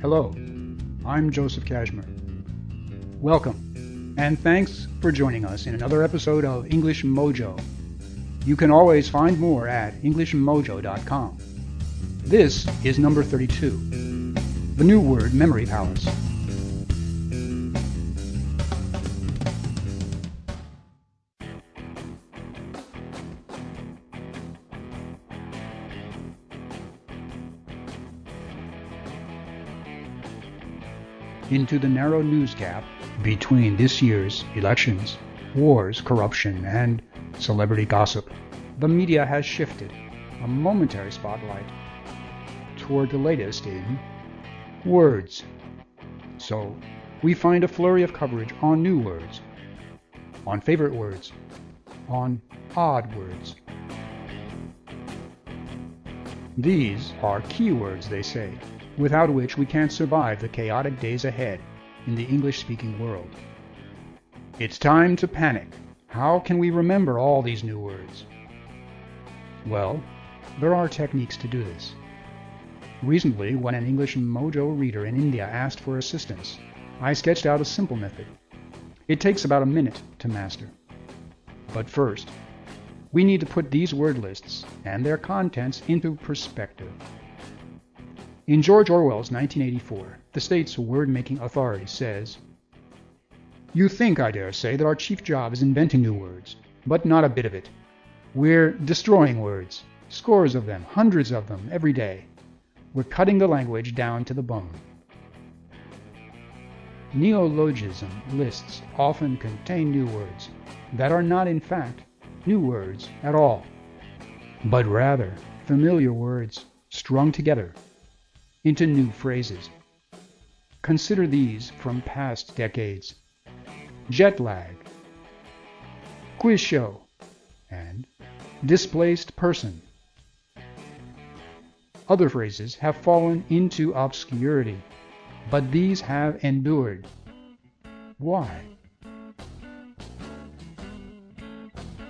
Hello, I'm Joseph Kashmer. Welcome, and thanks for joining us in another episode of English Mojo. You can always find more at EnglishMojo.com. This is number 32, the new word Memory Palace. Into the narrow news gap between this year's elections, wars, corruption, and celebrity gossip. The media has shifted a momentary spotlight toward the latest in words. So we find a flurry of coverage on new words, on favorite words, on odd words. These are keywords, they say, without which we can't survive the chaotic days ahead in the English-speaking world. It's time to panic. How can we remember all these new words? Well, there are techniques to do this. Recently, when an English Mojo reader in India asked for assistance, I sketched out a simple method. It takes about a minute to master. But first, we need to put these word lists and their contents into perspective. In George Orwell's 1984, the state's word-making authority says, You think, I dare say, that our chief job is inventing new words, but not a bit of it. We're destroying words, scores of them, hundreds of them, every day. We're cutting the language down to the bone. Neologism lists often contain new words that are not in fact new words at all, but rather familiar words strung together into new phrases. Consider these from past decades. Jet lag, quiz show, and displaced person. Other phrases have fallen into obscurity, but these have endured. Why?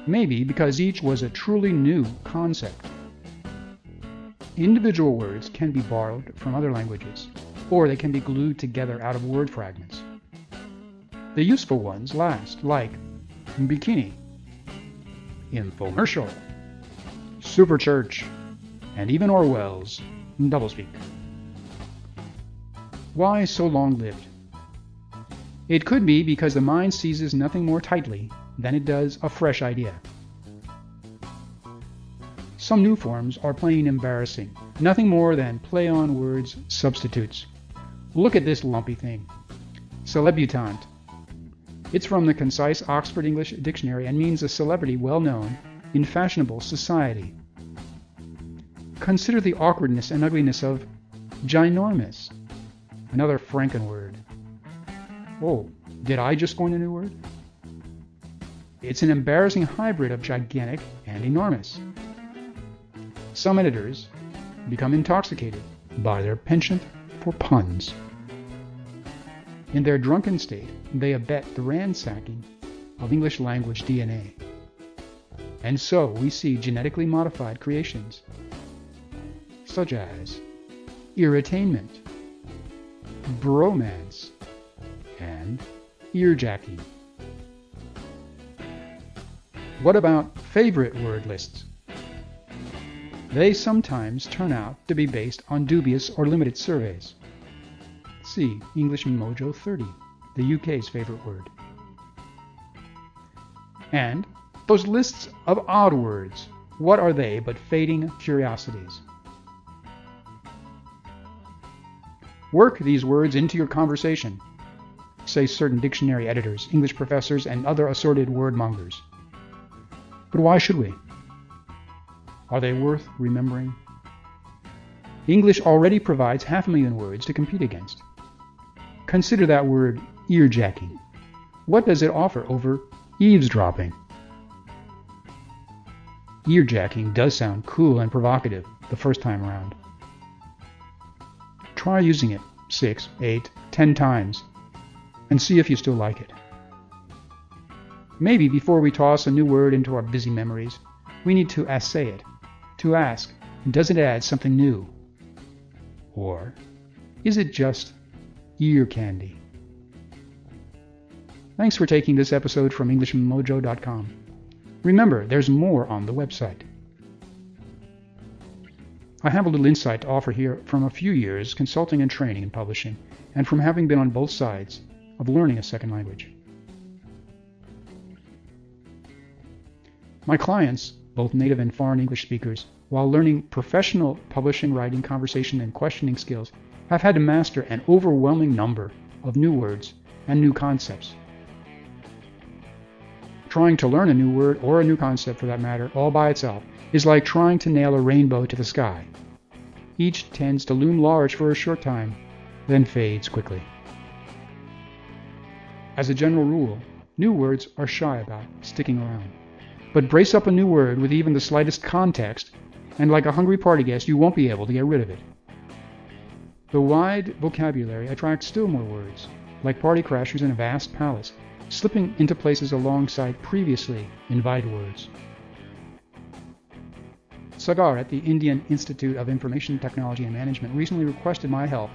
Maybe because each was a truly new concept. Individual words can be borrowed from other languages, or they can be glued together out of word fragments. The useful ones last, like bikini, infomercial, superchurch, and even Orwell's doublespeak. Why so long-lived? It could be because the mind seizes nothing more tightly than it does a fresh idea. Some new forms are plain embarrassing, nothing more than play on words substitutes. Look at this lumpy thing. Celebutant. It's from the concise Oxford English Dictionary and means a celebrity well known in fashionable society. Consider the awkwardness and ugliness of ginormous. Another Franken word. Oh, did I just coin a new word? It's an embarrassing hybrid of gigantic and enormous. Some editors become intoxicated by their penchant for puns. In their drunken state, they abet the ransacking of English language DNA. And so we see genetically modified creations, such as irritainment, bromance, and earjacking. What about favorite word lists? They sometimes turn out to be based on dubious or limited surveys. See English Mojo 30, the UK's favorite word. And those lists of odd words, what are they but fading curiosities? Work these words into your conversation, say certain dictionary editors, English professors, and other assorted word mongers. But why should we? Are they worth remembering? English already provides half a million words to compete against. Consider that word earjacking. What does it offer over eavesdropping? Earjacking does sound cool and provocative the first time around. Try using it six, eight, ten times and see if you still like it. Maybe before we toss a new word into our busy memories, we need to assay it to ask, does it add something new? Or is it just ear candy? Thanks for taking this episode from EnglishMojo.com. Remember, there's more on the website. I have a little insight to offer here from a few years consulting and training in publishing, and from having been on both sides of learning a second language. My clients, both native and foreign English speakers, while learning professional publishing, writing, conversation, and questioning skills, have had to master an overwhelming number of new words and new concepts. Trying to learn a new word, or a new concept for that matter, all by itself, is like trying to nail a rainbow to the sky. Each tends to loom large for a short time, then fades quickly. As a general rule, new words are shy about sticking around. But brace up a new word with even the slightest context, and like a hungry party guest, you won't be able to get rid of it. The wide vocabulary attracts still more words, like party crashers in a vast palace, slipping into places alongside previously invited words. Sagar at the Indian Institute of Information Technology and Management recently requested my help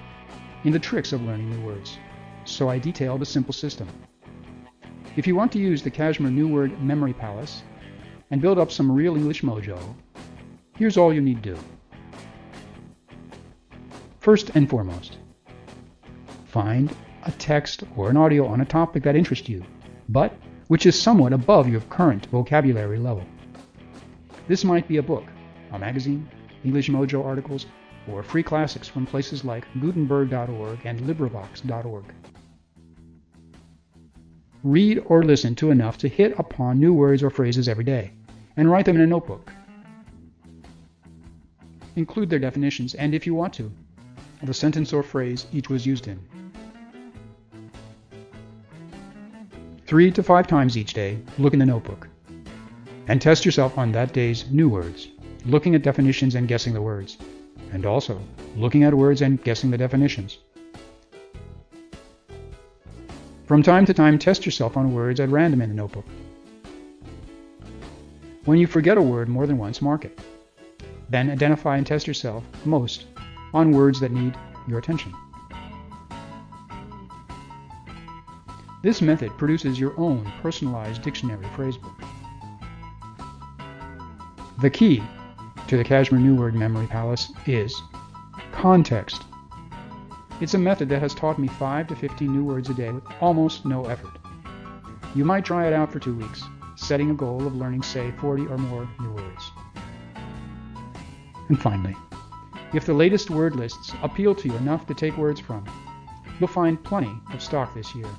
in the tricks of learning new words, so I detailed a simple system. If you want to use the Kashmir New Word Memory Palace and build up some real English mojo, here's all you need to do. First and foremost, find a text or an audio on a topic that interests you, but which is somewhat above your current vocabulary level. This might be a book, a magazine, English Mojo articles, or free classics from places like Gutenberg.org and LibriVox.org. Read or listen to enough to hit upon new words or phrases every day, and write them in a notebook. Include their definitions, and if you want to, the sentence or phrase each was used in. Three to five times each day, look in the notebook. And test yourself on that day's new words looking at definitions and guessing the words, and also looking at words and guessing the definitions. From time to time, test yourself on words at random in the notebook. When you forget a word more than once, mark it. Then identify and test yourself most on words that need your attention. This method produces your own personalized dictionary phrasebook. The key to the Kashmir New Word Memory Palace is context. It's a method that has taught me 5 to 15 new words a day with almost no effort. You might try it out for two weeks, setting a goal of learning, say, 40 or more new words. And finally, if the latest word lists appeal to you enough to take words from, you'll find plenty of stock this year.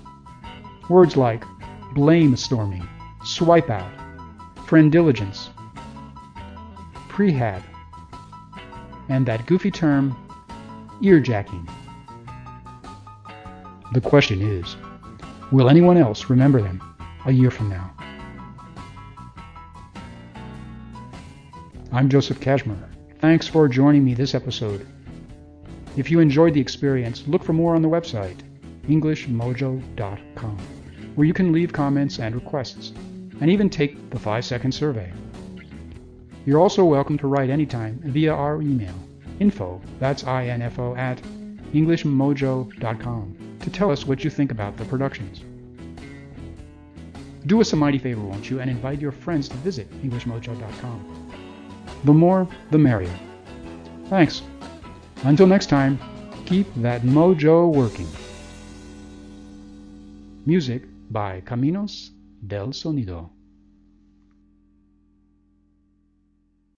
Words like blame storming, swipe out, friend diligence, prehab, and that goofy term, earjacking. The question is, will anyone else remember them a year from now? I'm Joseph Kashmir. Thanks for joining me this episode. If you enjoyed the experience, look for more on the website, EnglishMojo.com, where you can leave comments and requests, and even take the 5 second survey. You're also welcome to write anytime via our email, info, that's I-N-F-O, at englishmojo.com to tell us what you think about the productions. Do us a mighty favor, won't you, and invite your friends to visit englishmojo.com. The more, the merrier. Thanks. Until next time, keep that mojo working. Music by Caminos del Sonido.